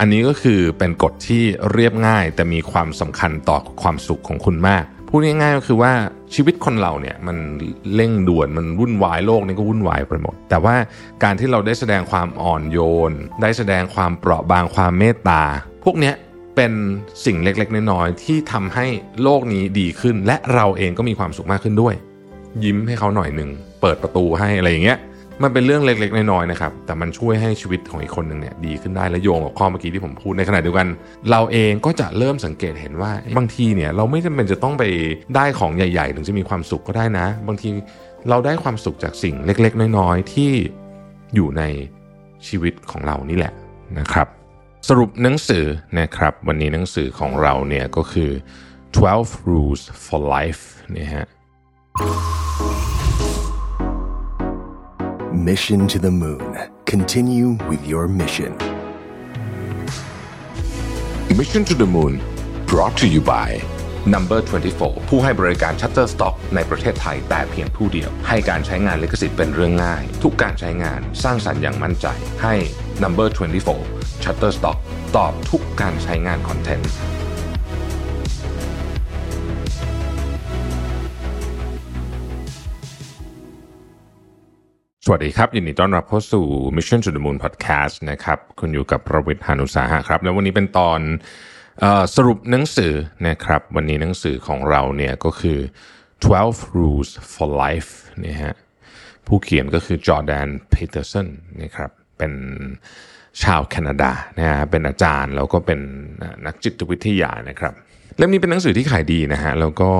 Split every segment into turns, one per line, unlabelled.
อันนี้ก็คือเป็นกฎที่เรียบง่ายแต่มีความสำคัญต่อความสุขของคุณมาก พูดง่ายๆก็คือว่าชีวิตคนเราเนี่ยมันเร่งด่วนมันวุ่นวายโลกนี้ก็วุ่นวายไปหมด แต่ว่าการที่เราได้แสดงความอ่อนโยน ได้แสดงความเปราะบางความเมตตา พวกเนี้ยเป็นสิ่งเล็กๆน้อยๆที่ทำให้โลกนี้ดีขึ้น และเราเองก็มีความสุขมากขึ้นด้วย ยิ้มให้เขาหน่อยหนึ่งเปิดประตูให้อะไรอย่างเงี้ย มันเป็นเรื่องเล็กๆ น้อยๆนะครับ แต่มันช่วยให้ชีวิตของอีกคนหนึ่งเนี่ยดีขึ้นได้และโยงกับข้อเมื่อกี้ที่ผมพูดในขณะเดียวกัน เราเองก็จะเริ่มสังเกตเห็นว่าบางทีเนี่ยเราไม่จำเป็นจะต้องไปได้ของใหญ่ๆ ถึงจะมีความสุขก็ได้นะ บางทีเราได้ความสุขจากสิ่งเล็ก ๆ น้อยๆ ที่อยู่ในชีวิตของเรานี่แหละนะครับ สรุปหนังสือนะครับ วันนี้หนังสือของเราเนี่ยก็คือ 12 rules for life นี่ฮะ
Mission to the Moon. Continue with your mission.
Mission to the Moon brought to you by Number 24 ผู้ให้บริการ Shutterstock ในประเทศไทยแต่เพียงผู้เดียว ให้การใช้งานลิขสิทธิ์เป็นเรื่องง่าย ทุกการใช้งานสร้างสรรค์อย่างมั่นใจ ให้ Number 24 Shutterstock ตอบทุกการใช้งานคอนเทนต์ สวัสดีครับ ยินดีต้อนรับเข้าสู่ Mission to the Moon Podcast นะครับ คุณอยู่กับประวิทย์หานุสาหะครับ แล้ววันนี้เป็นตอนอสรุปหนังสือนะครับ วันนี้หนังสือของเราเนี่ยก็คือ 12 rules for life นี่ฮะผู้เขียนก็คือจอร์แดนพีเตอร์สันนะครับเป็นชาวแคนาดานะฮะเป็นอาจารย์แล้วก็เป็นนักจิตวิทยานะครับเล่มนี้เป็นหนังสือที่ขายดีนะฮะแล้วก็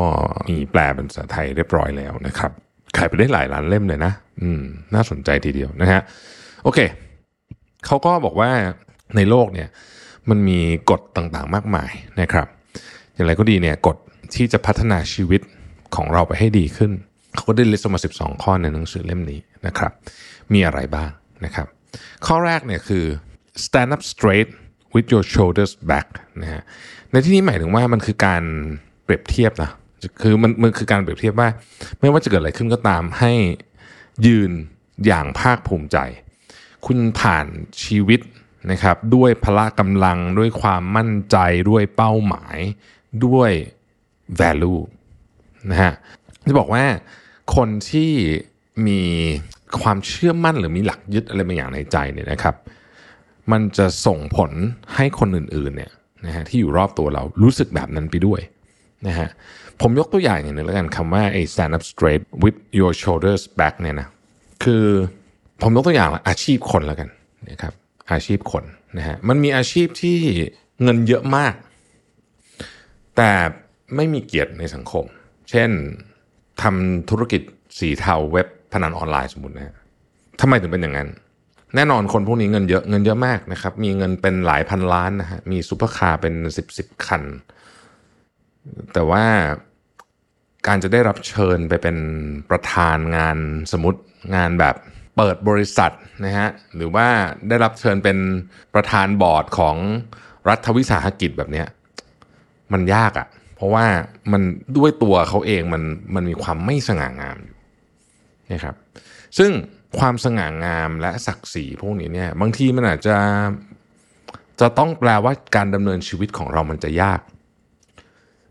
มีแปลเป็นภาษาไทยเรียบร้อยแล้วนะครับ ขายไปได้หลายล้านเล่มเลยนะ อืม น่าสนใจทีเดียวนะฮะ โอเค เขาก็บอกว่าในโลกเนี่ย มันมีกฎต่างๆมากมายนะครับ อย่างไรก็ดีเนี่ยกฎที่จะพัฒนาชีวิตของเราไปให้ดีขึ้น เขาก็ได้ลิสต์มา 12 ข้อในหนังสือเล่มนี้นะครับ มีอะไรบ้างนะครับ ข้อแรกเนี่ยคือ stand up straight with your shoulders back นะฮะ ในที่นี้หมายถึงว่ามันคือการเปรียบเทียบนะ คือมันมันคือการเปรียบเทียบว่า ไม่ว่าจะเกิดอะไรขึ้นก็ตามให้ยืนอย่างภาคภูมิใจ คุณผ่านชีวิตนะครับด้วยพละกำลังด้วยความมั่นใจด้วยเป้าหมายด้วย value นะฮะจะบอกว่าคนที่มีความเชื่อมั่นหรือมีหลักยึดอะไรบางอย่างในใจเนี่ยนะครับ มันจะส่งผลให้คนอื่นๆเนี่ยนะฮะที่อยู่รอบตัวเรารู้สึกแบบนั้นไปด้วยนะฮะ ผมยกตัวอย่างอย่างหนึ่งแล้วกันคำว่าไอ้ stand up straight with your shoulders back เนี่ยนะคือผมยกตัวอย่างอาชีพคนแล้วกันนะครับอาชีพคนนะฮะมันมีอาชีพที่เงินเยอะมาก แต่ไม่มีเกียรติในสังคม เช่นทำธุรกิจสีเทาเว็บพนันออนไลน์สมมตินะฮะทำไมถึงเป็นอย่างนั้น แน่นอนคนพวกนี้เงินเยอะเงินเยอะมากนะครับ มีเงินเป็นหลายพันล้านนะฮะมีซุปเปอร์คาร์เป็นสิบสิบคัน แต่ว่าการจะได้รับเชิญไปเป็นประธานงานสมมติงานแบบเปิดบริษัทนะฮะหรือว่าได้รับเชิญเป็นประธานบอร์ดของรัฐวิสาหกิจแบบเนี้ยมันยากอะ่ะ เพราะว่ามันด้วยตัวเขาเองมันมันมีความไม่สง่างามอยู่นะครับซึ่งความสง่างามและศักดิ์ศรีพวกนี้เนี่ยบางทีมันอาจจะจะต้องแปลว่าการดำเนินชีวิตของเรามันจะยาก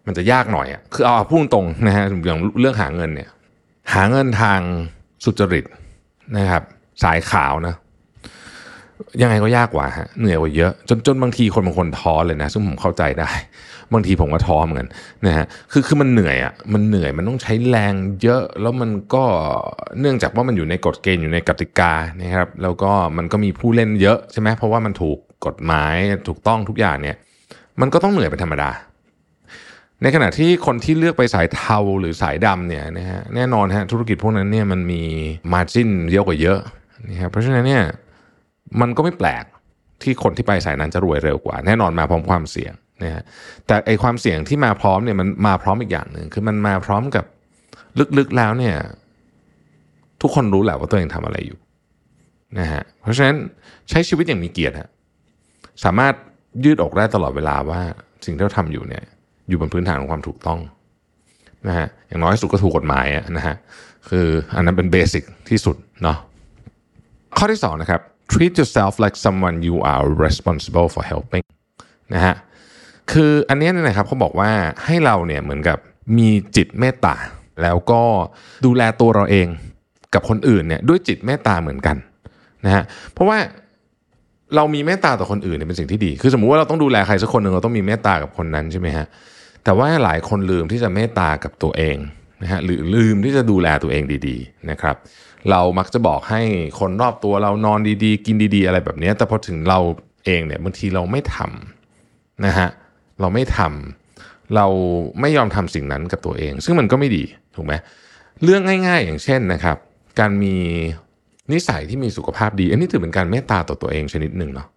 มันจะยากหน่อยอะคือเอาพูดตรงนะฮะอย่างเรื่องหาเงินเนี่ย หาเงินทางสุจริตนะครับ สายขาวนะยังไงก็ยากกว่าฮะเหนื่อยกว่าเยอะจนจนบางทีคนบางคนท้อเลยนะ ซึ่งผมเข้าใจได้ บางทีผมก็ท้อเหมือนกันนะฮะคือคือมันเหนื่อยอะ่ะมันเหนื่อยมันต้องใช้แรงเยอะ แล้วมันก็เนื่องจากว่ามันอยู่ในกฎเกณฑ์อยู่ในกติกานะครับ แล้วก็มันก็มีผู้เล่นเยอะใช่ไหมเพราะว่ามันถูกกฎหมายถูกต้องทุกอย่างเนี่ย มันก็ต้องเหนื่อยเป็นธรรมดา ในขณะที่คนที่เลือกไปสายเทาหรือสายดำเนี่ยนะฮะแน่นอนฮะธุรกิจพวกนั้นเนี่ยมันมีมาจิ้นเยอะกว่าเยอะนะครับเพราะฉะนั้นเนี่ยมันก็ไม่แปลกที่คนที่ไปสายนั้นจะรวยเร็วกว่า แน่นอนมาพร้อมความเสี่ยงนะฮะแต่ไอความเสี่ยงที่มาพร้อมเนี่ยมันมาพร้อมอีกอย่างหนึ่งคือมันมาพร้อมกับลึกๆแล้วเนี่ยทุกคนรู้แหละว่าตัวเองทำอะไรอยู่นะฮะเพราะฉะนั้นใช้ชีวิตอย่างมีเกียรติฮะสามารถยืดอกได้ตลอดเวลาว่าสิ่งที่เราทำอยู่เนี่ย อยู่บนพื้นฐานของความถูกต้องนะฮะอย่างน้อยสุดก็ถูกกฎหมายนะฮะคืออันนั้นเป็นเบสิกที่สุดเนาะข้อที่สองนะครับ treat yourself like someone you are responsible for helping นะฮะคืออันนี้เนี่ยนะครับเขาบอกว่าให้เราเนี่ยเหมือนกับมีจิตเมตตา แล้วก็ดูแลตัวเราเองกับคนอื่นเนี่ยด้วยจิตเมตตาเหมือนกันนะฮะเพราะว่าเรามีเมตตาต่อคนอื่นเนี่ยเป็นสิ่งที่ดี คือสมมุติว่าเราต้องดูแลใครสักคนหนึ่งเราต้องมีเมตตากับคนนั้นใช่ไหมฮะ แต่ว่าหลายคนลืมที่จะเมตตากับตัวเองนะฮะหรือลืมที่จะดูแลตัวเองดีๆนะครับ เรามักจะบอกให้คนรอบตัวเรานอนดีๆ กินดีๆ อะไรแบบนี้ แต่พอถึงเราเองเนี่ยบางทีเราไม่ทำนะฮะเราไม่ทำเราไม่ยอมทำสิ่งนั้นกับตัวเอง ซึ่งมันก็ไม่ดีถูกไหมเรื่องง่าย ๆ อย่างเช่นนะครับ การมีนิสัยที่มีสุขภาพดี อันนี้ถือเป็นการเมตตาต่อตัวเองชนิดหนึ่งเนาะ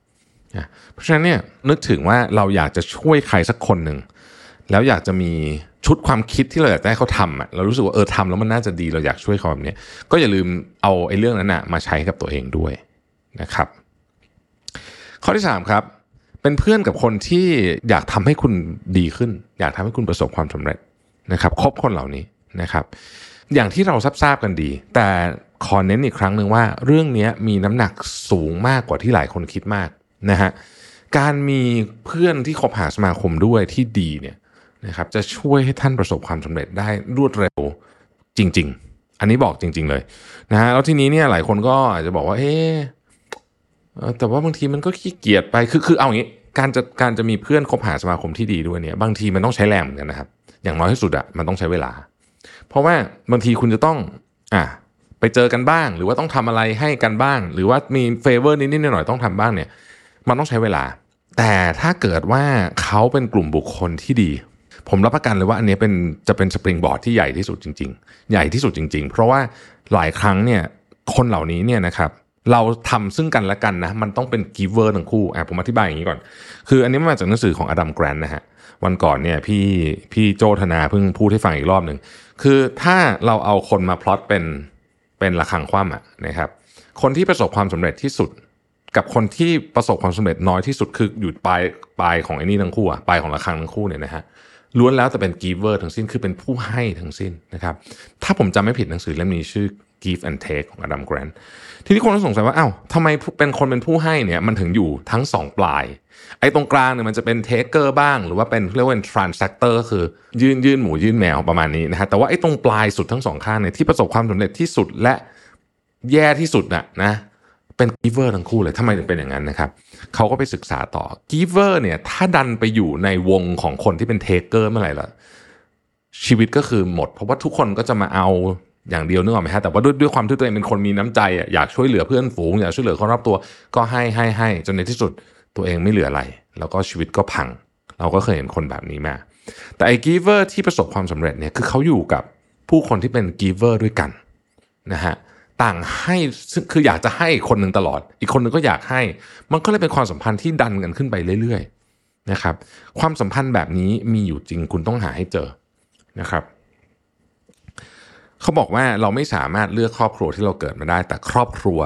เพราะฉะนั้นเนี่ยนึกถึงว่าเราอยากจะช่วยใครสักคนหนึ่ง แล้วอยากจะมีชุดความคิดที่เราอยากให้เขาทำอะเรารู้สึกว่าเออทำแล้วมันน่าจะดีเราอยากช่วยเขาแบบนี้ก็อย่าลืมเอาไอ้เรื่องนั้นนะมาใช้กับตัวเองด้วยนะครับ ข้อที่3ครับเป็นเพื่อนกับคนที่อยากทำให้คุณดีขึ้น อยากทำให้คุณประสบความสำเร็จนะครับคบคนเหล่านี้นะครับ อย่างที่เราทราบกันดี แต่ขอเน้นอีกครั้งหนึ่งว่า เรื่องนี้มีน้ำหนักสูงมากกว่าที่หลายคนคิดมากนะฮะการมีเพื่อนที่คบหาสมาคมด้วยที่ดีเนี่ย นะครับจะช่วยให้ท่านประสบความสำเร็จได้รวดเร็วจริง ๆ อันนี้บอกจริง ๆ เลยนะฮะแล้วทีนี้เนี่ยหลายคนก็อาจจะบอกว่าเอ๊แต่ว่าบางทีมันก็ขี้เกียจไปคือคือเอาอย่างนี้การจะการจะมีเพื่อนคบหาสมาคมที่ดีด้วยเนี่ยบางทีมันต้องใช้แรงเหมือนกันนะครับ อย่างน้อยที่สุดอะมันต้องใช้เวลา เพราะว่าบางทีคุณจะต้องอะไปเจอกันบ้าง หรือว่าต้องทำอะไรให้กันบ้าง หรือว่ามีเฟเวอร์นิดๆหน่อยๆต้องทำบ้างเนี่ย มันต้องใช้เวลา แต่ถ้าเกิดว่าเขาเป็นกลุ่มบุคคลที่ดี ผมรับประกันเลยว่าอันนี้เป็นจะเป็นสปริงบอร์ดที่ใหญ่ที่สุดจริง ๆ ใหญ่ที่สุดจริง ๆ เพราะว่าหลายครั้งเนี่ยคนเหล่านี้เนี่ยนะครับเราทำซึ่งกันและกันนะมันต้องเป็นกีเวอร์ทั้งคู่อะผมอธิบายอย่างนี้ก่อน คืออันนี้มาจากหนังสือของอดัมแกรนนะฮะวันก่อนเนี่ยพี่พี่โจธนาเพิ่งพูดให้ฟังอีกรอบหนึ่งคือถ้าเราเอาคนมาพลอตเป็นเป็นระคังคว่ำอะนะครับคนที่ประสบความสำเร็จที่สุด กับคนที่ประสบความสำเร็จน้อยที่สุดคืออยู่ปลายปลายของไอ้นี่ทั้งคู่อะปลายของระคังทั้งคู่เนี่ยนะฮะ ล้วนแล้วแต่เป็น giver ทั้งสิ้นคือเป็นผู้ให้ทั้งสิ้นนะครับ ถ้าผมจำไม่ผิดหนังสือเล่มนี้ชื่อ give and take ของอดัมแกรนทีนี้คนก็สงสัยว่าอ้าวทำไมเป็นคนเป็นผู้ให้เนี่ยมันถึงอยู่ทั้งสองปลาย ไอ้ตรงกลางเนี่ยมันจะเป็น taker บ้าง หรือว่าเป็นเรียกว่าเป็น transactor คือยื่นยื่นหมูยื่นแมวประมาณนี้นะฮะแต่ว่าไอ้ตรงปลายสุดทั้งสองข้างเนี่ยที่ประสบความสำเร็จที่สุดและแย่ที่สุดน่ะนะ เป็น giver ทั้งคู่เลยทำไมถึงเป็นอย่างนั้นนะครับเขาก็ไปศึกษาต่อ giver เนี่ยถ้าดันไปอยู่ในวงของคนที่เป็น taker เมื่อไหร่ละชีวิตก็คือหมด เพราะว่าทุกคนก็จะมาเอาอย่างเดียวนึกออกไหมฮะแต่ว่าด้วยด้วยความที่ตัวเองเป็นคนมีน้ำใจอะอยากช่วยเหลือเพื่อนฝูงอยากช่วยเหลือคนรอบตัวก็ให้ให้ให้จนในที่สุดตัวเองไม่เหลืออะไร แล้วก็ชีวิตก็พัง เราก็เคยเห็นคนแบบนี้มา แต่ไอ้ giver ที่ประสบความสำเร็จเนี่ยคือเขาอยู่กับผู้คนที่เป็นกีเวอร์ด้วยกันนะฮะ ต่างให้คืออยากจะให้คนหนึ่งตลอด อีกคนหนึ่งก็อยากให้ มันก็เลยเป็นความสัมพันธ์ที่ดันกันขึ้นไปเรื่อยๆนะครับ ความสัมพันธ์แบบนี้มีอยู่จริงคุณต้องหาให้เจอนะครับ เขาบอกว่าเราไม่สามารถเลือกครอบครัวที่เราเกิดมาได้ แต่ครอบครัว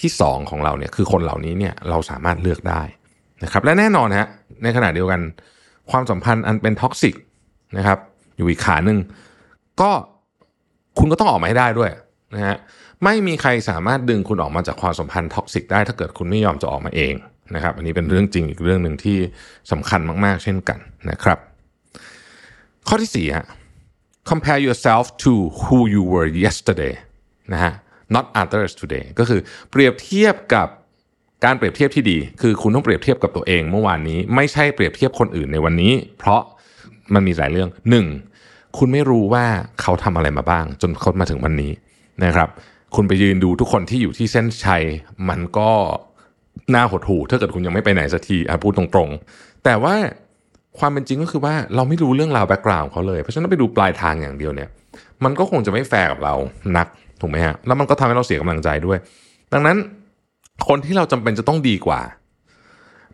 ที่สองของเราเนี่ยคือคนเหล่านี้เนี่ยเราสามารถเลือกได้นะครับและแน่นอนฮะในขณะเดียวกัน ความสัมพันธ์อันเป็น toxic นะครับอยู่อีกขาหนึ่งก็คุณก็ต้องออกมาให้ได้ด้วยนะฮะ ไม่มีใครสามารถดึงคุณออกมาจากความสัมพันธ์ toxic ได้ถ้าเกิดคุณไม่ยอมจะออกมาเองนะครับอันนี้เป็นเรื่องจริงอีกเรื่องหนึ่งที่สำคัญมาก ๆ เช่นกันนะครับ ข้อที่4ฮะ compare yourself to who you were yesterday นะฮะ not others today ก็คือเปรียบเทียบกับการเปรียบเทียบที่ดี คือคุณต้องเปรียบเทียบกับตัวเองเมื่อวานนี้ไม่ใช่เปรียบเทียบคนอื่นในวันนี้ เพราะมันมีหลายเรื่องหนึ่งคุณไม่รู้ว่าเขาทำอะไรมาบ้าง จนเขามาถึงวันนี้นะครับ คุณไปยืนดูทุกคนที่อยู่ที่เส้นชัย มันก็น่าหดหู่ถ้าเกิดคุณยังไม่ไปไหนสักทีพูดตรงๆ แต่ว่าความเป็นจริงก็คือว่าเราไม่รู้เรื่องราว background เขาเลย เพราะฉะนั้นไปดูปลายทางอย่างเดียวเนี่ย มันก็คงจะไม่แฟร์กับเรานักถูกไหมฮะแล้วมันก็ทำให้เราเสียกำลังใจด้วย ดังนั้นคนที่เราจำเป็นจะต้องดีกว่า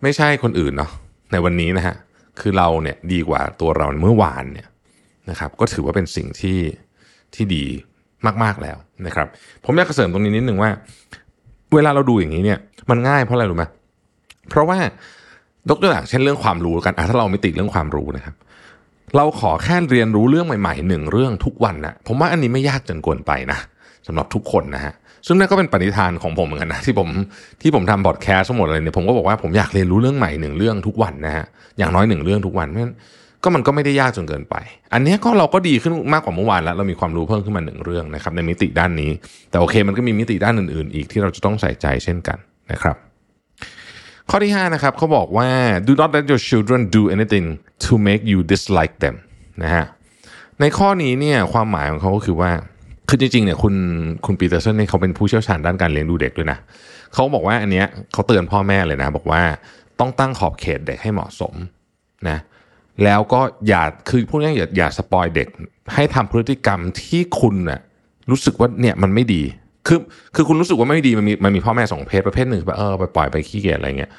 ไม่ใช่คนอื่นเนาะในวันนี้นะฮะคือเราเนี่ยดีกว่าตัวเราเมื่อวานเนี่ยนะครับ ก็ถือว่าเป็นสิ่งที่ที่ดี มาก ๆแล้วนะครับ ผมอยากเสริมตรงนี้นิดหนึ่งว่า เวลาเราดูอย่างนี้เนี่ยมันง่ายเพราะอะไรรู้ไหมเพราะว่ายกตัวอย่างเช่นเรื่องความรู้กันถ้าเราไม่ติดเรื่องความรู้นะครับ เราขอแค่เรียนรู้เรื่องใหม่ๆหนึ่งเรื่องทุกวันนะผมว่าอันนี้ไม่ยากจนเกินไปนะสำหรับทุกคนนะฮะซึ่งนั่นก็เป็นปณิธานของผมเหมือนกันนะที่ผมที่ผมทำพอดแคสทั้งหมดเลยเนี่ยผมก็บอกว่าผมอยากเรียนรู้เรื่องใหม่หนึ่งเรื่องทุกวันนะฮะอย่างน้อยหนึ่งเรื่องทุกวันเพราะฉะนั้น ก็มันก็ไม่ได้ยากจนเกินไป อันนี้ก็เราก็ดีขึ้นมากกว่าเมื่อวานแล้ว เรามีความรู้เพิ่มขึ้นมาหนึ่งเรื่องนะครับในมิติด้านนี้ แต่โอเคมันก็มีมิติด้านอื่นๆ อีกที่เราจะต้องใส่ใจเช่นกันนะครับ ข้อที่5นะครับเขาบอกว่า do not let your children do anything to make you dislike them นะฮะในข้อนี้เนี่ยความหมายของเขาก็คือว่าคือจริงๆเนี่ยคุณคุณปีเตอร์สันเนี่ยเขาเป็นผู้เชี่ยวชาญด้านการเลี้ยงดูเด็กด้วยนะเขาบอกว่าอันเนี้ยเขาเตือนพ่อแม่เลยนะ บอกว่าต้องตั้งขอบเขตเด็กให้เหมาะสมนะ แล้วก็อย่าคือพูดง่ายอย่าอย่า spoil เด็ก ให้ทำพฤติกรรมที่คุณน่ะรู้สึกว่าเนี่ยมันไม่ดี คือคือคุณรู้สึกว่าไม่ดีมันมีมันมีพ่อแม่สองเภทประเภทหนึ่งแบบเออไปปล่อยไปขี้เกียจอะไรเงี้ย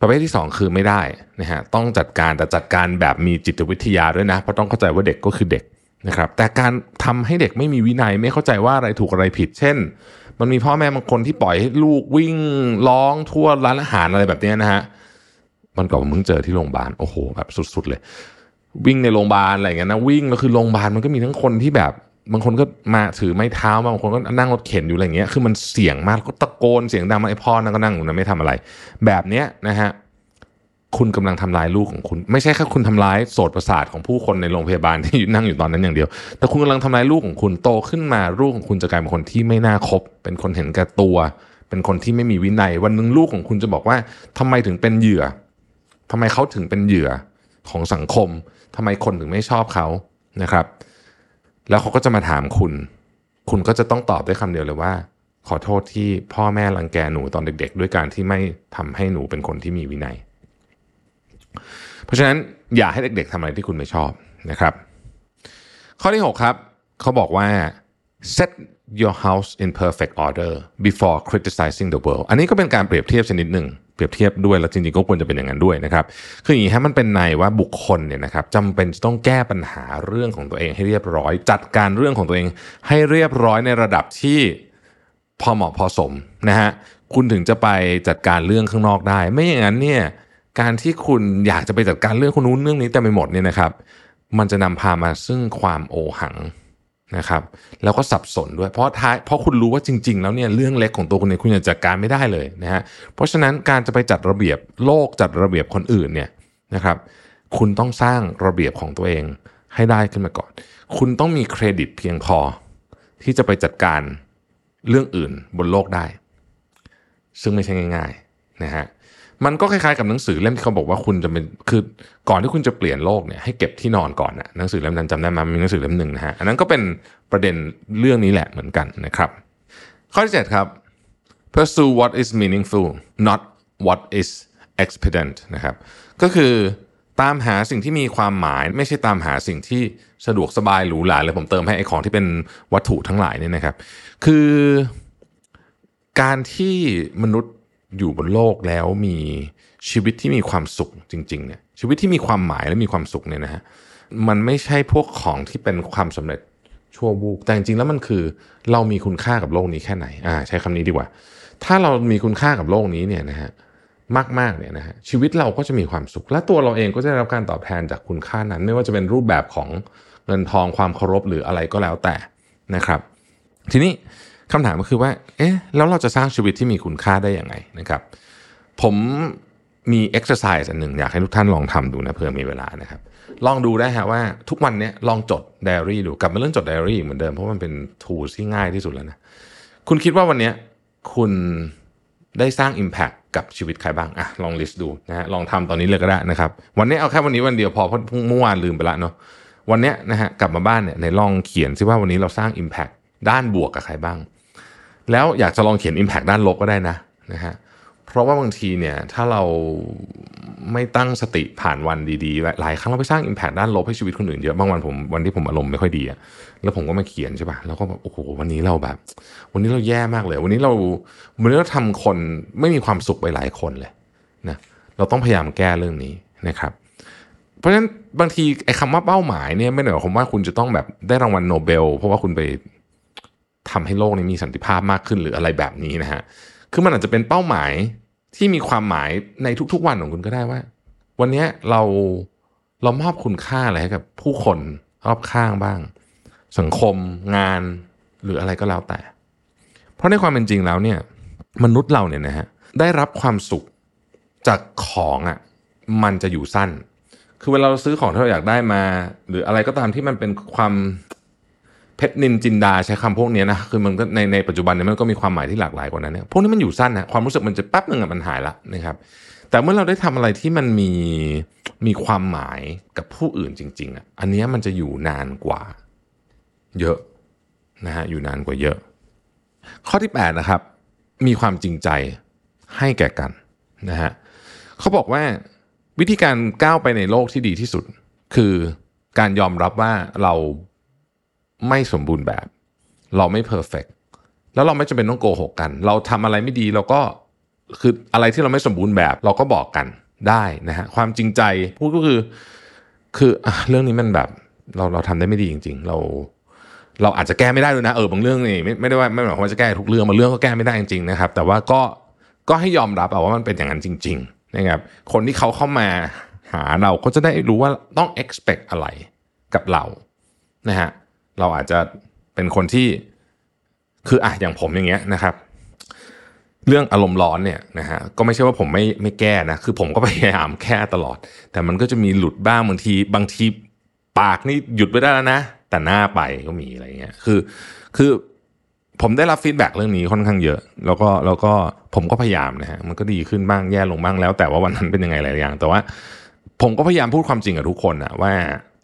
ประเภทที่สองคือไม่ได้นะฮะต้องจัดการแต่จัดการแบบมีจิตวิทยาด้วยนะเพราะต้องเข้าใจว่าเด็กก็คือเด็กนะครับแต่การทำให้เด็กไม่มีวินัยไม่เข้าใจว่าอะไรถูกอะไรผิด เช่น มันมีพ่อแม่บางคนที่ปล่อยให้ลูกวิ่งร้องทั่วร้านอาหารอะไรแบบนี้นะฮะ มันก่อนมเพิ่งเจอที่โรงพยาบาลโอ้โหแบบสุด ๆ เลย วิ่งในโรงพยาบาลอะไรเงี้ยนะวิ่งแล้วคือโรงพยาบาลมันก็มีทั้งคนที่แบบบางคนก็มาถือไม้เท้าบางคนก็นั่งรถเข็นอยู่อะไรเงี้ยคือมันเสี่ยงมากก็ตะโกนเสียงดังมาไอพ่อนั่นก็นั่งอยู่นะไม่ทำอะไร แบบเนี้ยนะฮะคุณกำลังทำลายลูกของคุณ ไม่ใช่แค่คุณทำลายโสตประสาทของผู้คนในโรงพยาบาลที่นั่งอยู่ตอนนั้นอย่างเดียว แต่คุณกำลังทำลายลูกของคุณโตขึ้นมาลูกของคุณจะกลายเป็นคนที่ไม่น่าคบ เป็นคนเห็นแก่ตัว เป็นคนที่ไม่มีวินัย วันหนึ่งลูกของคุณจะบอกว่าทำไมถึงเป็นเหยื่อ ทำไมเขาถึงเป็นเหยื่อของสังคมทำไมคนถึงไม่ชอบเขานะครับ แล้วเขาก็จะมาถามคุณ คุณก็จะต้องตอบด้วยคำเดียวเลยว่า ขอโทษที่พ่อแม่รังแกหนูตอนเด็ก ๆ ด้วยการที่ไม่ทำให้หนูเป็นคนที่มีวินัย เพราะฉะนั้นอย่าให้เด็ก ๆทำอะไรที่คุณไม่ชอบนะครับ ข้อที่ 6 ครับ เขาบอกว่า set your house in perfect order before criticizing the world อันนี้ก็เป็นการเปรียบเทียบชนิดหนึ่งเปรียบเทียบด้วยแล้วจริงๆก็ควรจะเป็นอย่างนั้นด้วยนะครับคืออย่างนี้ฮะมันเป็นในว่าบุคคลเนี่ยนะครับจำเป็นต้องแก้ปัญหาเรื่องของตัวเองให้เรียบร้อย จัดการเรื่องของตัวเองให้เรียบร้อยในระดับที่พอเหมาะพอสมนะฮะคุณถึงจะไปจัดการเรื่องข้างนอกได้ ไม่อย่างนั้นเนี่ยการที่คุณอยากจะไปจัดการเรื่องคนนู้นเรื่องนี้แต่ไปหมดเนี่ยนะครับ มันจะนำพามาซึ่งความโอหัง นะครับแล้วก็สับสนด้วยเพราะท้ายเพราะคุณรู้ว่าจริง ๆ แล้วเนี่ยเรื่องเล็กของตัวคุณเองคุณยังจัดการไม่ได้เลยนะฮะเพราะฉะนั้นการจะไปจัดระเบียบโลกจัดระเบียบคนอื่นเนี่ยนะครับคุณต้องสร้างระเบียบของตัวเองให้ได้ขึ้นมาก่อน คุณต้องมีเครดิตเพียงพอ ที่จะไปจัดการเรื่องอื่นบนโลกได้ ซึ่งไม่ใช่ง่าย ๆนะฮะ มันก็คล้ายๆกับหนังสือเล่มที่เขาบอกว่าคุณจะเป็นคือก่อนที่คุณจะเปลี่ยนโลกเนี่ยให้เก็บที่นอนก่อนนะหนังสือเล่มนั้นจำได้ไหมมีหนังสือเล่มหนึ่งนะฮะอันนั้นก็เป็นประเด็นเรื่องนี้แหละเหมือนกันนะครับ ข้อที่7ครับ pursue what is meaningful not what is expedient นะครับก็คือตามหาสิ่งที่มีความหมายไม่ใช่ตามหาสิ่งที่สะดวกสบายหรูหราเลยผมเติมให้ไอของที่เป็นวัตถุทั้งหลายเนี่ยนะครับ คือการที่มนุษย์ อยู่บนโลกแล้วมีชีวิตที่มีความสุขจริงๆเนี่ยชีวิตที่มีความหมายและมีความสุขเนี่ยนะฮะมันไม่ใช่พวกของที่เป็นความสำเร็จชั่ววูบแต่จริงๆแล้วมันคือเรามีคุณค่ากับโลกนี้แค่ไหนอ่าใช้คำนี้ดีกว่า ถ้าเรามีคุณค่ากับโลกนี้เนี่ยนะฮะมากๆเนี่ยนะฮะชีวิตเราก็จะมีความสุข และตัวเราเองก็จะได้รับการตอบแทนจากคุณค่านั้น ไม่ว่าจะเป็นรูปแบบของเงินทองความเคารพหรืออะไรก็แล้วแต่นะครับ ทีนี้ คำถามก็คือว่า เอ๊ะ แล้วเราจะสร้างชีวิตที่มีคุณค่าได้ยังไงนะครับ ผมมี exercise อันหนึ่งอยากให้ทุกท่านลองทำดูนะเผื่อมีเวลานะครับ ลองดูได้ฮะว่าทุกวันนี้ลองจดไดอารี่ดูกลับมาเรื่องจดไดอารี่เหมือนเดิมเพราะมันเป็นทูที่ง่ายที่สุดแล้วนะ คุณคิดว่าวันนี้คุณได้สร้าง Impact กับชีวิตใครบ้างอะลองลิสต์ดูนะฮะลองทำตอนนี้เลยก็ได้นะครับ วันนี้เอาแค่วันนี้วันเดียวพอเพราะเมื่อวานลืมไปละเนาะวันนี้นะฮะกลับมาบ้านเนี่ยในลองเขียนซิว่าวันนี้เราสร้าง Impact ด้านบวกกับใครบ้าง แล้วอยากจะลองเขียน Impact ด้านลบก็ได้นะนะฮะเพราะว่าบางทีเนี่ยถ้าเราไม่ตั้งสติผ่านวันดีๆ หลายครั้งเราไปสร้าง Impact ด้านลบให้ชีวิตคนอื่นเยอะบางวันผมวันที่ผมอารมณ์ไม่ค่อยดีอะแล้วผมก็มาเขียนใช่ปะแล้วก็แบบโอ้โหวันนี้เราแบบ วันนี้เราแย่มากเลย วันนี้เราวันนี้เราทำคนไม่มีความสุขไปหลายคนเลยนะเราต้องพยายามแก้เรื่องนี้นะครับเพราะฉะนั้นบางทีไอ้คำว่าเป้าหมายเนี่ยไม่ได้หมายความว่าคุณจะต้องแบบได้รางวัลโนเบล เพราะว่าคุณไป ทำให้โลกนี้มีสันติภาพมากขึ้นหรืออะไรแบบนี้นะฮะ คือมันอาจจะเป็นเป้าหมายที่มีความหมายในทุกๆวันของคุณก็ได้ว่า วันนี้เราเรามอบคุณค่าอะไรให้กับผู้คนรอบข้างบ้าง สังคมงานหรืออะไรก็แล้วแต่ เพราะในความเป็นจริงแล้วเนี่ยมนุษย์เราเนี่ยนะฮะได้รับความสุขจากของอะ่ะมันจะอยู่สั้น คือเวลาเราซื้อของที่เราอยากได้มา หรืออะไรก็ตามที่มันเป็นความ เพชรนินจินดาใช้คำพวกนี้นะคือมันก็ในในปัจจุบันเนี่ยมันก็มีความหมายที่หลากหลายกว่านั้นเนี่ยพวกนี้มันอยู่สั้นนะความรู้สึกมันจะแป๊บหนึ่งอะมันหายละนะครับแต่เมื่อเราได้ทำอะไรที่มันมีมีความหมายกับผู้อื่นจริง ๆอะอันนี้มันจะอยู่นานกว่า เยอะนะฮะอยู่นานกว่าเยอะ ข้อที่8นะครับมีความจริงใจให้แก่กันนะฮะเขาบอกว่าวิธีการก้าวไปในโลกที่ดีที่สุด คือการยอมรับว่าเรา ไม่สมบูรณ์แบบ เราไม่เพอร์เฟกแล้วเราไม่จำเป็นต้องโกหกกัน เราทำอะไรไม่ดีเราก็คืออะไรที่เราไม่สมบูรณ์แบบ เราก็บอกกันได้นะฮะความจริงใจพูดก็คือ คืออเรื่องนี้มันแบบ เราเราทำได้ไม่ดีจริง ๆ เรา เราอาจจะแก้ไม่ได้ด้วยนะเออบางเรื่องนี่ไม่ไม่ได้ว่าไม่หมายความว่าจะแก้ทุกเรื่องบางเรื่องก็แก้ไม่ได้จริงๆนะครับ แต่ว่าก็ก็ให้ยอมรับเอาว่ามันเป็นอย่างนั้นจริง ๆ นะครับ คนที่เขาเข้ามาหาเราก็จะได้รู้ว่าต้อง expect อะไรกับเรานะฮะ เราอาจจะเป็นคนที่คืออะอย่างผมอย่างเงี้ยนะครับ เรื่องอารมณ์ร้อนเนี่ยนะฮะก็ไม่ใช่ว่าผมไม่ไม่แก้นะคือผมก็พยายามแก้ตลอด แต่มันก็จะมีหลุดบ้างบางทีบางทีปากนี่หยุดไปได้แล้วนะ แต่หน้าไปก็มีอะไรเงี้ยคือคือผมได้รับฟีดแบ็กเรื่องนี้ค่อนข้างเยอะ แล้วก็แล้วก็ผมก็พยายามนะฮะมันก็ดีขึ้นบ้างแย่ลงบ้างแล้ว แต่ว่าวันนั้นเป็นยังไงหลายอย่าง แต่ว่าผมก็พยายามพูดความจริงกับทุกคนนะว่า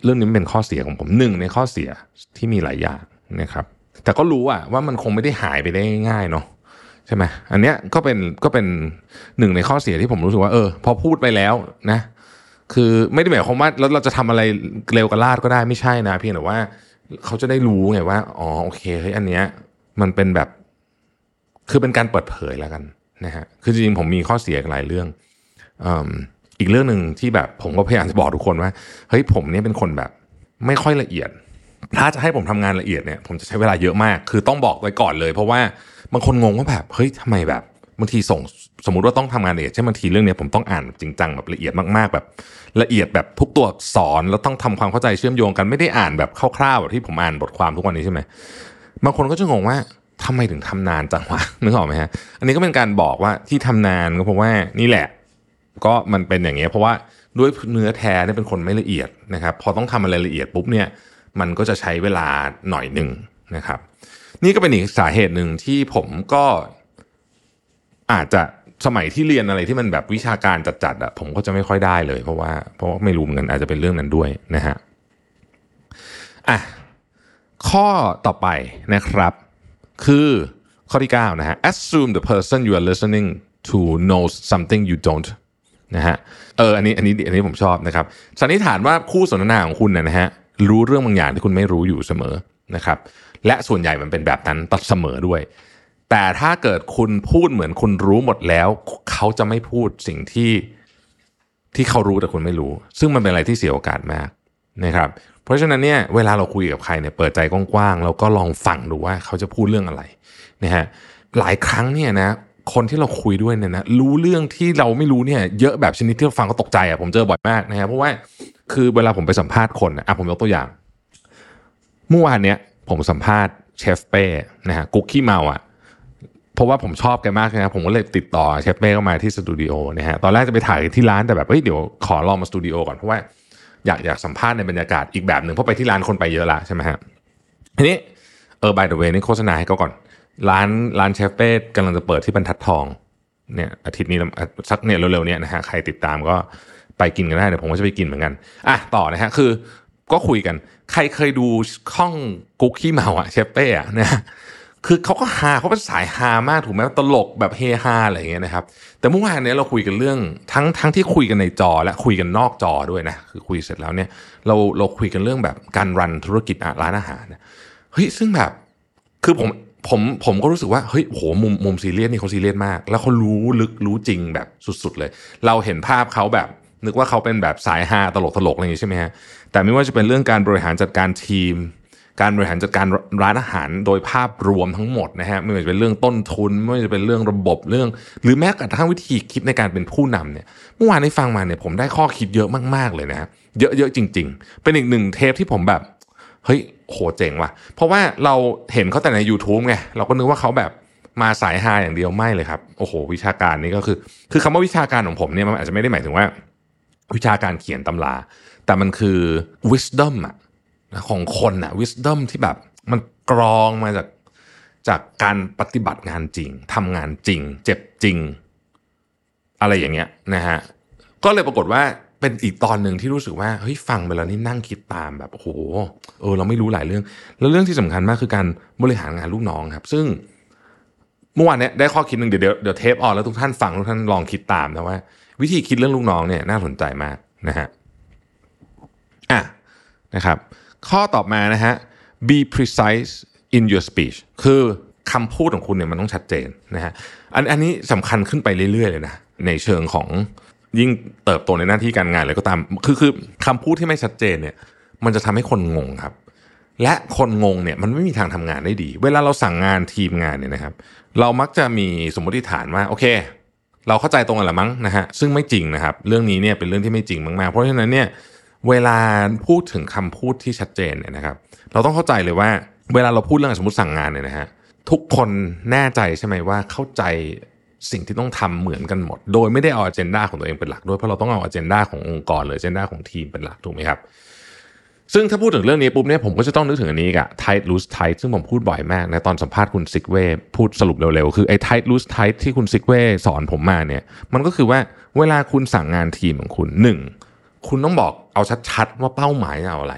เรื่องนี้เป็นข้อเสียของผมหนึ่งในข้อเสียที่มีหลายอย่างนะครับ แต่ก็รู้อะว่ามันคงไม่ได้หายไปได้ง่ายเนาะใช่ไหมอันเนี้ยก็เป็นก็เป็นหนึ่งในข้อเสียที่ผมรู้สึกว่าเออ พอพูดไปแล้วนะ คือไม่ได้หมายความว่าแล้วเราจะทำอะไรเร็วกับลาดก็ได้ไม่ใช่นะเพียงแต่ว่าเขาจะได้รู้ไงว่าอ๋อโอเคเฮ้ยอันเนี้ยมันเป็นแบบ คือเป็นการเปิดเผยแล้วกันนะฮะคือจริงๆผมมีข้อเสียหลายเรื่องอี อีกเรื่องหนึ่งที่แบบผมก็พยายามจะบอกทุกคนว่าเฮ้ยผมเนี่ยเป็นคนแบบไม่ค่อยละเอียด ถ้าจะให้ผมทำงานละเอียดเนี่ยผมจะใช้เวลาเยอะมาก คือต้องบอกไว้ก่อนเลย เพราะว่าบางคนงงว่าแบบเฮ้ยทำไมแบบบางทีส่งสมมุติว่าต้องทำงานละเอียดเช่บางทีเรื่องเนี้ยผมต้องอ่านจริงจังแบบละเอียดมากๆ แบบละเอียดแบบทุกตัวสอนแล้วต้องทำความเข้าใจเชื่อมโยงกันไม่ได้อ่านแบบคร่าวๆแบบที่ผมอ่านบทความทุกวันนี้ใช่ไหมบางคนก็จะงงว่าทำไมถึงทำนานจังวะนึกออกไหมฮะอันนี้ก็เป็นการบอกว่าที่ทำนานก็เพราะว่านี่แหละ ก็มันเป็นอย่างเงี้ยเพราะว่าด้วยเนื้อแท้เนี่ยเป็นคนไม่ละเอียดนะครับ พอต้องทำอะไรละเอียดปุ๊บเนี่ยมันก็จะใช้เวลาหน่อยหนึ่งนะครับ นี่ก็เป็นอีกสาเหตุหนึ่งที่ผมก็อาจจะสมัยที่เรียนอะไรที่มันแบบวิชาการจัดๆอะผมก็จะไม่ค่อยได้เลย เพราะว่าเพราะว่าไม่รู้เหมือนกันอาจจะเป็นเรื่องนั้นด้วยนะฮะอะข้อต่อไปนะครับ คือข้อที่ 9 นะฮะ assume the person you are listening to knows something you don't นะฮะเอออันนี้อันนี้อันนี้ผมชอบนะครับสันนิษฐานว่าคู่สนทนาของคุณนะฮะรู้เรื่องบางอย่างที่คุณไม่รู้อยู่เสมอนะครับและส่วนใหญ่มันเป็นแบบนั้นตัดเสมอด้วย แต่ถ้าเกิดคุณพูดเหมือนคุณรู้หมดแล้ว เขาจะไม่พูดสิ่งที่ที่เขารู้แต่คุณไม่รู้ ซึ่งมันเป็นอะไรที่เสียโอกาสมากนะครับเพราะฉะนั้นเนี่ยเวลาเราคุยกับใครเนี่ยเปิดใจกว้างๆแล้วก็ลองฟังดูว่าเขาจะพูดเรื่องอะไรนะฮะหลายครั้งเนี่ยนะ คนที่เราคุยด้วยเนี่ยนะรู้เรื่องที่เราไม่รู้เนี่ยเยอะแบบชนิดที่เราฟังก็ตกใจอะผมเจอบ่อยมากนะครับเพราะว่าคือเวลาผมไปสัมภาษณ์คนอะผมยกตัวอย่างเมื่อวานเนี้ยผมสัมภาษณ์เชฟเป้นะฮะกุ๊กขี้เมาอะเพราะว่าผมชอบแกมากนะผมก็เลยติดต่อเชฟเป้เข้ามาที่สตูดิโอนะฮะตอนแรกจะไปถ่ายที่ร้านแต่แบบเฮ้ยเดี๋ยวขอลองมาสตูดิโอก่อนเพราะว่าอยากอยากสัมภาษณ์ในบรรยากาศอีกแบบหนึ่งเพราะไปที่ร้านคนไปเยอะละใช่ไหมฮะทีนี้เออ by the way นี่โฆษณาให้เขาก่อน ร้านร้านเชฟเป้กำลังจะเปิดที่บรรทัดทองเนี่ยอาทิตย์นี้สักเนี่ยเร็วๆเนี่ยนะฮะใครติดตามก็ไปกินกันได้เดี๋ยวผมก็จะไปกินเหมือนกันอะต่อนะฮะคือก็คุยกัน ใครเคยดูข้องกุ๊กขี้เมาอะเชฟเป้อะนะคือเขาก็ฮาเขาเป็นสายฮามากถูกไหมตลกแบบเฮฮาอะไรอย่างเงี้ยนะครับ แต่เมื่อวานเนี้ยเราคุยกันเรื่องทั้งทั้งที่คุยกันในจอและคุยกันนอกจอด้วยนะคือคุยเสร็จแล้วเนี่ยเราเราคุยกันเรื่องแบบการรันธุรกิจร้านอาหารเฮ้ยซึ่งแบบคือผม ผมผมก็รู้สึกว่าเฮ้ยโหมุมมุมซีเรียสนี่เขาซีเรียสมาก แล้วเขารู้ลึกรู้จริงแบบสุดๆเลย เราเห็นภาพเขาแบบนึกว่าเขาเป็นแบบสายฮาตลกตลกอะไรอย่างนี้ใช่ไหมฮะแต่ไม่ว่าจะเป็นเรื่องการบริหารจัดการทีม การบริหารจัดการร้านอาหารโดยภาพรวมทั้งหมดนะฮะไม่ว่าจะเป็นเรื่องต้นทุน ไม่ว่าจะเป็นเรื่องระบบเรื่อง หรือแม้กระทั่งวิธีคิดในการเป็นผู้นำเนี่ยเมื่อวานได้ฟังมาเนี่ยผมได้ข้อคิดเยอะมากๆเลยนะเยอะๆจริง ๆ เป็นอีกหนึ่งเทปที่ผมแบบ เฮ้ยโหเจ๋งว่ะ เพราะว่าเราเห็นเขาแต่ใน YouTube ไงเราก็นึกว่าเขาแบบมาสายฮาอย่างเดียวไม่เลยครับโอ้โห วิชาการนี่ก็คือ คือคำว่าวิชาการของผมเนี่ยมันอาจจะไม่ได้หมายถึงว่า วิชาการเขียนตำรา แต่มันคือ wisdom อะของคนอะ wisdom ที่แบบมันกรองมาจากจากการปฏิบัติงานจริงทำงานจริง เจ็บจริง อะไรอย่างเงี้ยนะฮะก็เลยปรากฏว่า เป็นอีกตอนหนึ่งที่รู้สึกว่าเฮ้ยฟังไปแล้วนี่นั่งคิดตามแบบโอ้โหเออเราไม่รู้หลายเรื่อง แล้วเรื่องที่สำคัญมากคือการบริหารงานลูกน้องครับ ซึ่งเมื่อวานเนี้ยได้ข้อคิดหนึ่งเดี๋ยวเดี๋ยวเทปออนแล้วทุกท่านฟังทุกท่านลองคิดตามนะว่า วิธีคิดเรื่องลูกน้องเนี่ยน่าสนใจมากนะฮะอะนะครับ ข้อต่อมานะฮะ be precise in your speech คือคำพูดของคุณเนี่ยมันต้องชัดเจนนะฮะอันอันนี้สำคัญขึ้นไปเรื่อยๆเลยนะในเชิงของ ยิ่งเติบโตในหน้าที่การงานเลยก็ตาม คือคือคำพูดที่ไม่ชัดเจนเนี่ย มันจะทำให้คนงงครับ และคนงงเนี่ยมันไม่มีทางทำงานได้ดี เวลาเราสั่งงานทีมงานเนี่ยนะครับ เรามักจะมีสมมติฐานว่าโอเค เราเข้าใจตรงกันละมั้งนะฮะซึ่งไม่จริงนะครับ เรื่องนี้เนี่ยเป็นเรื่องที่ไม่จริงมากๆ เพราะฉะนั้นเนี่ยเวลาพูดถึงคำพูดที่ชัดเจนเนี่ยนะครับ เราต้องเข้าใจเลยว่า เวลาเราพูดเรื่องสมมติสั่งงานเนี่ยนะฮะทุกคนแน่ใจใช่ไหมว่าเข้าใจ สิ่งที่ต้องทำเหมือนกันหมด โดยไม่ได้เอาอเจนดาของตัวเองเป็นหลักด้วย เพราะเราต้องเอาอเจนดาขององค์กรหรืออเจนดาของทีมเป็นหลักถูกไหมครับ ซึ่งถ้าพูดถึงเรื่องนี้ปุ๊บเนี่ยผมก็จะต้องนึกถึงอันนี้กับ tight loose tight ซึ่งผมพูดบ่อยมากในตอนสัมภาษณ์คุณซิกเว่พูดสรุปเร็วๆ คือไอ้ tight loose tight ที่คุณซิกเว่สอนผมมาเนี่ย มันก็คือว่าเวลาคุณสั่งงานทีมของคุณหนึ่งคุณต้องบอกเอาชัดๆว่าเป้าหมายเอาอะไร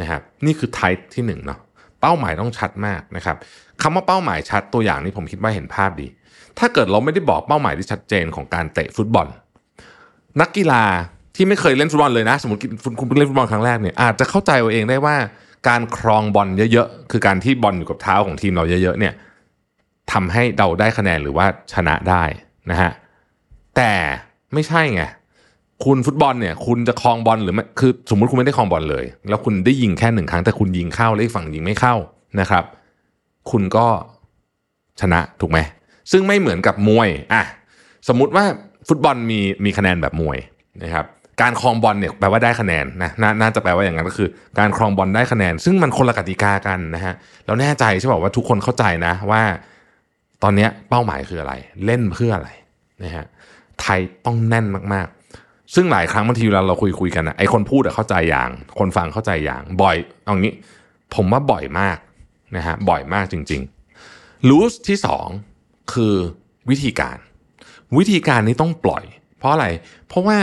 นะครับนี่คือ tight ที่หนึ่งเนาะเป้าหมายต้องชัดมากนะครับ คำว่าเป้าหมายชัดตัวอย่างนี้ผมคิดว่าเห็นภาพดี ถ้าเกิดเราไม่ได้บอกเป้าหมายที่ชัดเจนของการเตะฟุตบอล นักกีฬาที่ไม่เคยเล่นฟุตบอลเลยนะ สมมติคุณเพิ่งเล่นฟุตบอลครั้งแรกเนี่ยอาจจะเข้าใจเอาเองได้ว่าการครองบอลเยอะๆ คือการที่บอลอยู่กับเท้าของทีมเราเยอะๆเนี่ยทำให้เราได้คะแนนหรือว่าชนะได้นะฮะแต่ไม่ใช่ไงคุณฟุตบอลเนี่ย คุณจะครองบอลหรือไม่คือสมมุติคุณไม่ได้ครองบอลเลย แล้วคุณได้ยิงแค่หนึ่งครั้งแต่คุณยิงเข้าแล้วอีกฝั่งยิงไม่เข้านะครับ คุณก็ชนะถูกไหมซึ่งไม่เหมือนกับมวยอะสมมุติว่าฟุตบอลมีมีคะแนนแบบมวยนะครับการครองบอลเนี่ยแปลว่าได้คะแนนนะนน่าจะแปลว่าอย่างนั้นก็คือ การครองบอลได้คะแนน ซึ่งมันคนละกติกากันนะฮะเราแน่ใจใช่ป่าว่าทุกคนเข้าใจนะว่า ตอนนี้เป้าหมายคืออะไร เล่นเพื่ออะไรนะฮะไทยต้องแน่นมากๆ ซึ่งหลายครั้งบางทีเวลาเราคุยคุยกันนะไอคนพูดเข้าใจอย่าง คนฟังเข้าใจอย่าง บ่อยเอางี้ ผมว่าบ่อยมาก นะฮะบ่อยมากจริงๆ lose ที่สองคือวิธีการ วิธีการนี้ต้องปล่อย เพราะอะไร เพราะว่า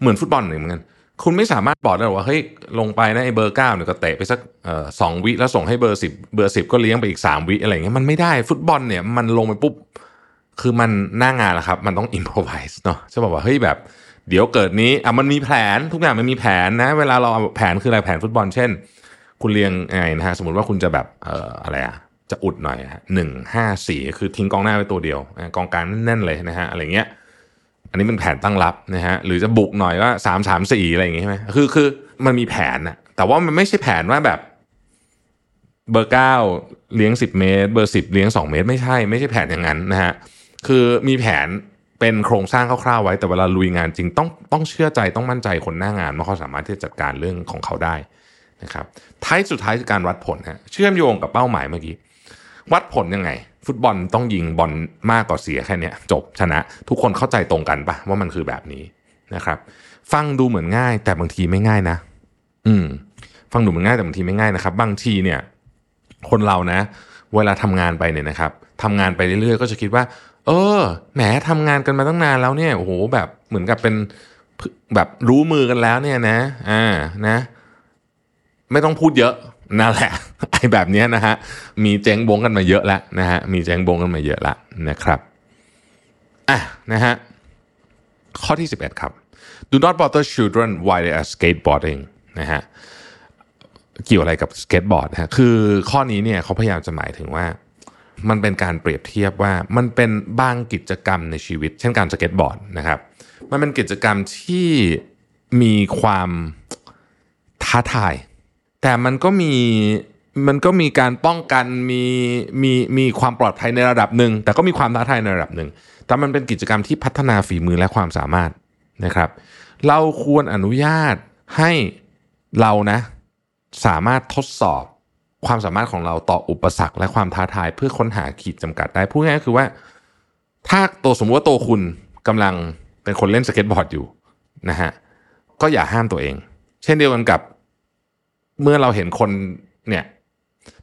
เหมือนฟุตบอลหนึ่งเหมือนกันคุณไม่สามารถบอกได้ว่าเฮ้ยลงไปนะไอ้เบอร์เก้าเนี่ยก็เตะไปสักสองวิแล้วส่งให้เบอร์สิบเบอร์สิบก็เลี้ยงไปอีกสามวิอะไรเงี้ยมันไม่ได้ฟุตบอลเนี่ยมันลงไปปุ๊บ คือมันหน้างานแหละครับ มันต้องอินพรไวส์เนาะจะบอกว่าเฮ้ยแบบเดี๋ยวเกิดนี้อะมันมีแผนทุกอย่างมันมีแผนนะ เวลาเราแผนคืออะไรแผนฟุตบอลเช่น คุณเรียงไงนะฮะสมมติว่าคุณจะแบบเอ่ออะไรอะจะอุดหน่อยหนึ่งห้าสี่คือทิ้งกองหน้าไว้ตัวเดียวกองกลางแน่นๆเลยนะฮะอะไรเงี้ย อันนี้เป็นแผนตั้งรับนะฮะหรือจะบุกหน่อยว่าสามสามสี่อะไรอย่างงี้ใช่ไหมคือคือมันมีแผนนะแต่ว่ามันไม่ใช่แผนว่าแบบเบอร์เก้าเลี้ยงสิบเมตร เบอร์สิบเลี้ยงสองเมตร ไม่ใช่ไม่ใช่แผนอย่างนั้นนะฮะคือมีแผนเป็นโครงสร้างคร่าวๆไว้แต่เวลาลุยงานจริงต้องต้องเชื่อใจต้องมั่นใจคนหน้างานว่าเขาสามารถที่จะจัดการเรื่องของเขาได้ นะครับท้ายสุดท้ายคือการวัดผลฮะเชื่อมโยงกับเป้าหมายเมื่อกี้ วัดผลยังไง ฟุตบอลต้องยิงบอลมากกว่าเสียแค่นี้จบชนะ ทุกคนเข้าใจตรงกันปะว่ามันคือแบบนี้นะครับ ฟังดูเหมือนง่ายแต่บางทีไม่ง่ายนะ อืม ฟังดูเหมือนง่ายแต่บางทีไม่ง่ายนะครับ บางทีเนี่ย คนเรานะ เวลาทำงานไปเนี่ยนะครับทำงานไปเรื่อยๆ ก็จะคิดว่า เออแหมทำงานกันมาตั้งนานแล้วเนี่ยโอ้โหแบบเหมือนกับเป็นแบบรู้มือกันแล้วเนี่ยนะ อ่านะ ไม่ต้องพูดเยอะนั่นแหละไอ้แบบนี้นะฮะมีแจ้งบงกันมาเยอะแล้วนะฮะมีแจ้งบงกันมาเยอะแล้วนะครับอะนะฮะข้อที่ 11 ครับ do not bother children while they are skateboarding นะฮะเกี่ยวอะไรกับสเก็ตบอร์ดฮะคือข้อนี้เนี่ยเขาพยายามจะหมายถึงว่า มันเป็นการเปรียบเทียบว่ามันเป็นบางกิจกรรมในชีวิต เช่นการสเก็ตบอร์ดนะครับ มันเป็นกิจกรรมที่มีความท้าทาย แต่มันก็มีมันก็มีการป้องกันมีมีมีความปลอดภัยในระดับหนึ่งแต่ก็มีความท้าทายในระดับหนึ่งแต่มันเป็นกิจกรรมที่พัฒนาฝีมือและความสามารถนะครับ เราควรอนุญาตให้เรานะสามารถทดสอบความสามารถของเราต่ออุปสรรคและความท้าทายเพื่อค้นหาขีดจำกัดได้พูดง่ายๆคือว่า ถ้าตัวสมมติว่าตัวคุณกำลังเป็นคนเล่นสเก็ตบอร์ดอยู่นะฮะก็อย่าห้ามตัวเอง เช่นเดียวกันกับ เมื่อเราเห็นคนเนี่ย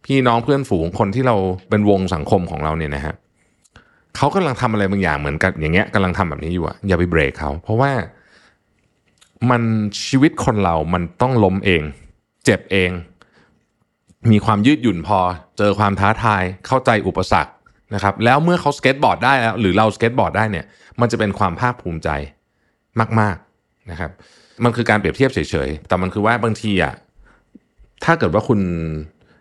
พี่น้องเพื่อนฝูงคนที่เราเป็นวงสังคมของเราเนี่ยนะฮะเขากำลังทำอะไรบางอย่างเหมือนกันอย่างเงี้ยกำลังทำแบบนี้อยู่อะอย่าไปเบรกเขา เพราะว่ามันชีวิตคนเรามันต้องล้มเอง เจ็บเอง มีความยืดหยุ่นพอ เจอความท้าทายเข้าใจอุปสรรคนะครับ แล้วเมื่อเขาสเก็ตบอร์ดได้แล้วหรือเราสเก็ตบอร์ดได้เนี่ย มันจะเป็นความภาคภูมิใจมาก ๆนะครับ มันคือการเปรียบเทียบเฉยๆ แต่มันคือว่าบางทีอะ ถ้าเกิดว่าคุณ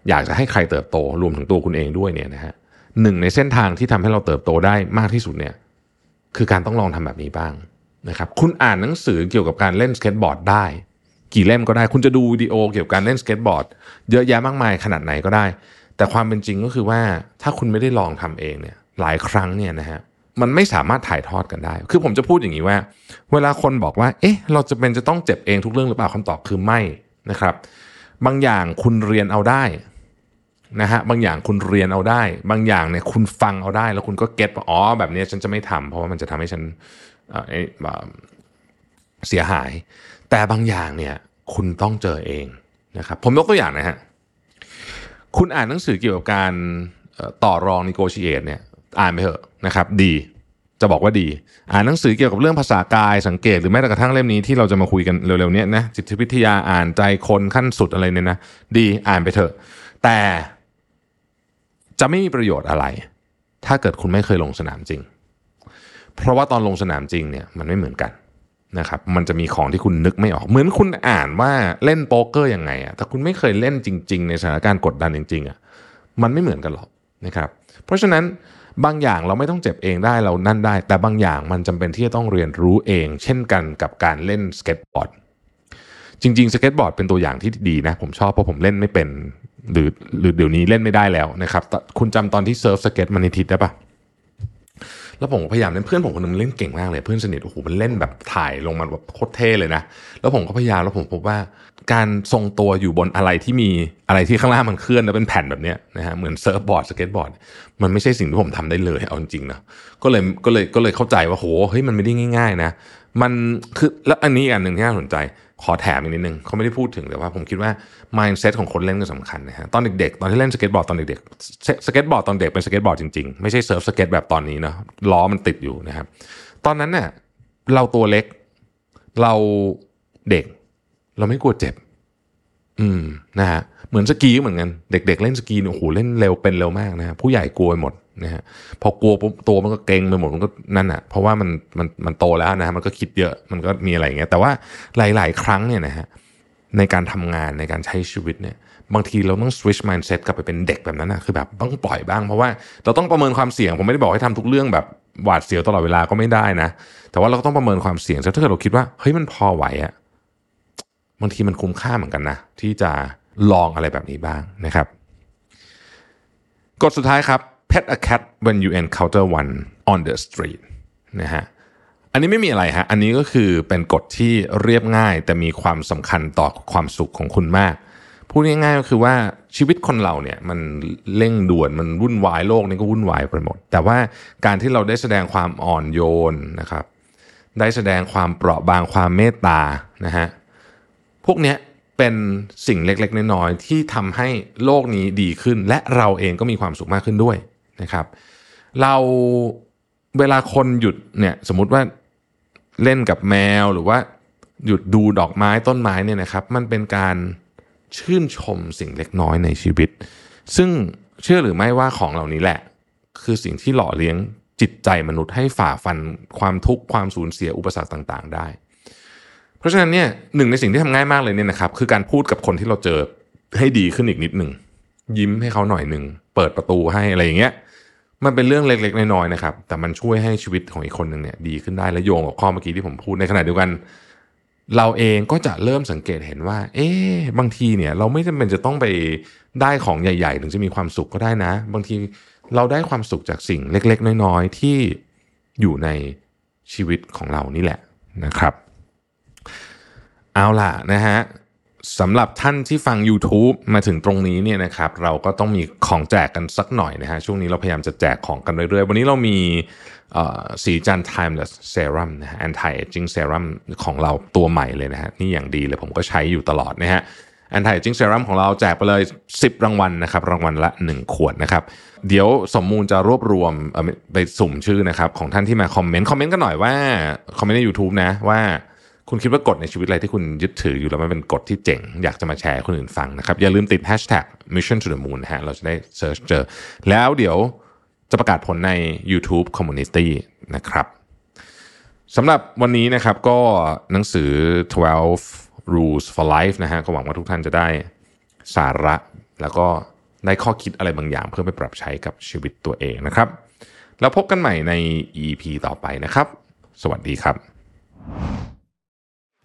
อยากจะให้ใครเติบโตรวมถึงตัวคุณเองด้วยเนี่ยนะฮะหนึ่งในเส้นทางที่ทำให้เราเติบโตได้มากที่สุดเนี่ยคือการต้องลองทำแบบนี้บ้างนะครับคุณอ่านหนังสือเกี่ยวกับการเล่นสเก็ตบอร์ดได้ กี่เล่มก็ได้ คุณจะดูวิดีโอเกี่ยวกับการเล่นสเก็ตบอร์ดเยอะแยะมากมายขนาดไหนก็ได้ แต่ความเป็นจริงก็คือว่าถ้าคุณไม่ได้ลองทำเองเนี่ยหลายครั้งเนี่ยนะฮะมันไม่สามารถถ่ายทอดกันได้ คือผมจะพูดอย่างนี้ว่า เวลาคนบอกว่า เอ๊ะ เราจะเป็นจะต้องเจ็บเองทุกเรื่องหรือเปล่าคำตอบคือไม่นะครับ บางอย่างคุณเรียนเอาได้นะฮะบางอย่างคุณเรียนเอาได้ บางอย่างเนี่ยคุณฟังเอาได้ แล้วคุณก็เก็ตว่าอ๋อแบบนี้ฉันจะไม่ทำเพราะว่ามันจะทำให้ฉันเสียหาย แต่บางอย่างเนี่ยคุณต้องเจอเองนะครับผมยกตัวอย่างนะฮะคุณอ่านหนังสือเกี่ยวกับการต่อรอง negotiate เนี่ยอ่านไปเถอะนะครับ ดี จะบอกว่าดี อ่านหนังสือเกี่ยวกับเรื่องภาษากายสังเกตหรือแม้แต่กระทั่งเล่มนี้ที่เราจะมาคุยกันเร็วๆนี้นะจิตวิทยาอ่านใจคนขั้นสุดอะไรเนี่ยนะดีอ่านไปเถอะ แต่จะไม่มีประโยชน์อะไร ถ้าเกิดคุณไม่เคยลงสนามจริง เพราะว่าตอนลงสนามจริงเนี่ยมันไม่เหมือนกันนะครับมันจะมีของที่คุณนึกไม่ออก เหมือนคุณอ่านว่าเล่นโป๊กเกอร์ยังไงอะแต่คุณไม่เคยเล่นจริง ๆ ในสถานการณ์กดดันจริงๆอะมันไม่เหมือนกันหรอกนะครับ เพราะฉะนั้น บางอย่างเราไม่ต้องเจ็บเองได้เรานั่นได้ แต่บางอย่างมันจำเป็นที่จะต้องเรียนรู้เอง เช่นกันกับการเล่นสเก็ตบอร์ดจริงๆสเก็ตบอร์ดเป็นตัวอย่างที่ดีนะ ผมชอบเพราะผมเล่นไม่เป็นหรือหรือเดี๋ยวนี้เล่นไม่ได้แล้วนะครับ คุณจำตอนที่เซิร์ฟสเก็ตมันฮิตฮิตได้ปะแล้วผมพยายามเล่นเพื่อนผมคนนึงเล่นเก่งมากเลยเพื่อนสนิทโอ้โหมันเล่นแบบถ่ายลงมาแบบโคตรเท่เลยนะ แล้วผมก็พยายามแล้วผมพบว่า การทรงตัวอยู่บนอะไรที่มีอะไรที่ข้างล่างมันเคลื่อนแล้วเป็นแผ่นแบบนี้นะฮะเหมือนเซิร์ฟบอร์ดสเก็ตบอร์ดมันไม่ใช่สิ่งที่ผมทำได้เลยเอาจริงๆนะก็เลยก็เลยก็เลยเข้าใจว่าโหเฮ้ยมันไม่ได้ง่าย ๆ นะ มันคือแล้วอันนี้อันหนึ่งที่น่าสนใจขอแถมอีกนิดนึงเขาไม่ได้พูดถึงแต่ว่าผมคิดว่า mindset ของคนเล่นก็สำคัญนะฮะตอนเด็กๆ ตอนที่เล่นสเก็ตบอร์ดตอนเด็กๆสเก็ตบอร์ดตอนเด็กเป็นสเก็ตบอร์ดจริงๆ ไม่ใช่เซิร์ฟสเก็ตแบบตอนนี้เนาะล้อมันติดอยู่นะครับตอนนั้นเนี่ยเราตัวเล็กเราเด็ก เราไม่กลัวเจ็บ อืมนะฮะเหมือนสกีเหมือนกันเด็ก ๆเล่นสกีเนี่ยโอ้โหเล่นเร็วเป็นเร็วมากนะฮะผู้ใหญ่กลัวหมดนะฮะพอกลัวปุ๊บตัวมันก็เกร็งไปหมดมันก็นั่นอะ เพราะว่ามันมันมันโตแล้วนะฮะมันก็คิดเยอะมันก็มีอะไรอย่างเงี้ยแต่ว่าหลาย ๆ ครั้งเนี่ยนะฮะในการทำงานในการใช้ชีวิตเนี่ย บางทีเราต้อง switch mindset กลับไปเป็นเด็กแบบนั้นนะคือแบบต้องปล่อยบ้างเพราะว่าเราต้องประเมินความเสี่ยง ผมไม่ได้บอกให้ทำทุกเรื่องแบบหวาดเสียวตลอดเวลาก็ไม่ได้นะ แต่ว่าเราก็ต้องประเมินความเสี่ยงถ้าเกิดเราคิดว่าเฮ้ยมันพอไหวอะ บางทีมันคุ้มค่าเหมือนกันนะ ที่จะลองอะไรแบบนี้บ้างนะครับกฎสุดท้ายครับ pet a cat when you encounter one on the street นะฮะอันนี้ไม่มีอะไรฮะอันนี้ก็คือเป็นกฎที่เรียบง่าย แต่มีความสำคัญต่อความสุขของคุณมากพูดง่ายๆก็คือว่าชีวิตคนเราเนี่ยมันเร่งด่วนมันวุ่นวายโลกนี้ก็วุ่นวายไปหมด แต่ว่าการที่เราได้แสดงความอ่อนโยนนะครับ ได้แสดงความเปราะบางความเมตตานะฮะ พวกเนี้ยเป็นสิ่งเล็กๆน้อยๆที่ทำให้โลกนี้ดีขึ้น และเราเองก็มีความสุขมากขึ้นด้วยนะครับ เราเวลาคนหยุดเนี่ยสมมติว่าเล่นกับแมวหรือว่าหยุดดูดอกไม้ต้นไม้เนี่ยนะครับ มันเป็นการชื่นชมสิ่งเล็กน้อยในชีวิต ซึ่งเชื่อหรือไม่ว่าของเหล่านี้แหละ คือสิ่งที่หล่อเลี้ยงจิตใจมนุษย์ให้ฝ่าฟันความทุกข์ความสูญเสียอุปสรรคต่าง ๆ ได้ เพราะฉะนั้นเนี่ยหนึ่งในสิ่งที่ทำง่ายมากเลยเนี่ยนะครับคือการพูดกับคนที่เราเจอให้ดีขึ้นอีกนิดหนึ่งยิ้มให้เขาหน่อยหนึ่งเปิดประตูให้อะไรอย่างเงี้ยมันเป็นเรื่องเล็กๆน้อยๆนะครับ แต่มันช่วยให้ชีวิตของอีกคนหนึ่งเนี่ยดีขึ้นได้และโยงกับข้อเมื่อกี้ที่ผมพูดในขณะเดียวกัน เราเองก็จะเริ่มสังเกตเห็นว่า เอ๊บางทีเนี่ย เราไม่จำเป็นจะต้องไปได้ของใหญ่ ๆ ถึงจะมีความสุขก็ได้นะ บางทีเราได้ความสุขจากสิ่งเล็ก ๆ น้อยๆที่อยู่ในชีวิตของเรานี่แหละนะครับ เอาล่ะนะฮะสำหรับท่านที่ฟัง YouTube มาถึงตรงนี้เนี่ยนะครับเราก็ต้องมีของแจกกันสักหน่อยนะฮะช่วงนี้เราพยายามจะแจกของกันเรื่อยๆ วันนี้เรามีสีจัน timeless serum นะฮะ anti aging serum ของเราตัวใหม่เลยนะฮะนี่อย่างดีเลยผมก็ใช้อยู่ตลอดนะฮะ anti aging serum ของเราแจกไปเลย 10 รางวัลนะครับรางวัลละ 1 ขวดนะครับ เดี๋ยวสมมูลจะรวบรวมไปสุ่มชื่อนะครับของท่านที่มาคอมเมนต์คอมเมนต์กันหน่อยว่าคอมเมนต์ใน YouTube นะว่า คุณคิดว่ากฎในชีวิตอะไรที่คุณยึดถืออยู่แล้วมันเป็นกฎที่เจ๋ง อยากจะมาแชร์คนอื่นฟังนะครับ อย่าลืมติด hashtag mission to the moon นะฮะเราจะได้เซิร์ชเจอ แล้วเดี๋ยวจะประกาศผลใน YouTube Community นะครับสำหรับวันนี้นะครับก็หนังสือ 12 rules for life นะฮะก็หวังว่าทุกท่านจะได้สาระ แล้วก็ได้ข้อคิดอะไรบางอย่าง เพื่อไปปรับใช้กับชีวิตตัวเองนะครับ แล้วพบกันใหม่ใน EP ต่อไปนะครับ สวัสดีครับ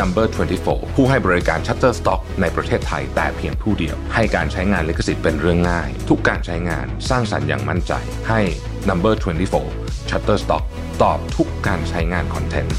Number 24 ผู้ให้บริการ Shutterstock ในประเทศไทยแต่เพียงผู้เดียว ให้การใช้งานลิขสิทธิ์เป็นเรื่องง่าย ทุกการใช้งานสร้างสรรค์อย่างมั่นใจ ให้ Number 24 Shutterstock ตอบทุกการใช้งานคอนเทนต์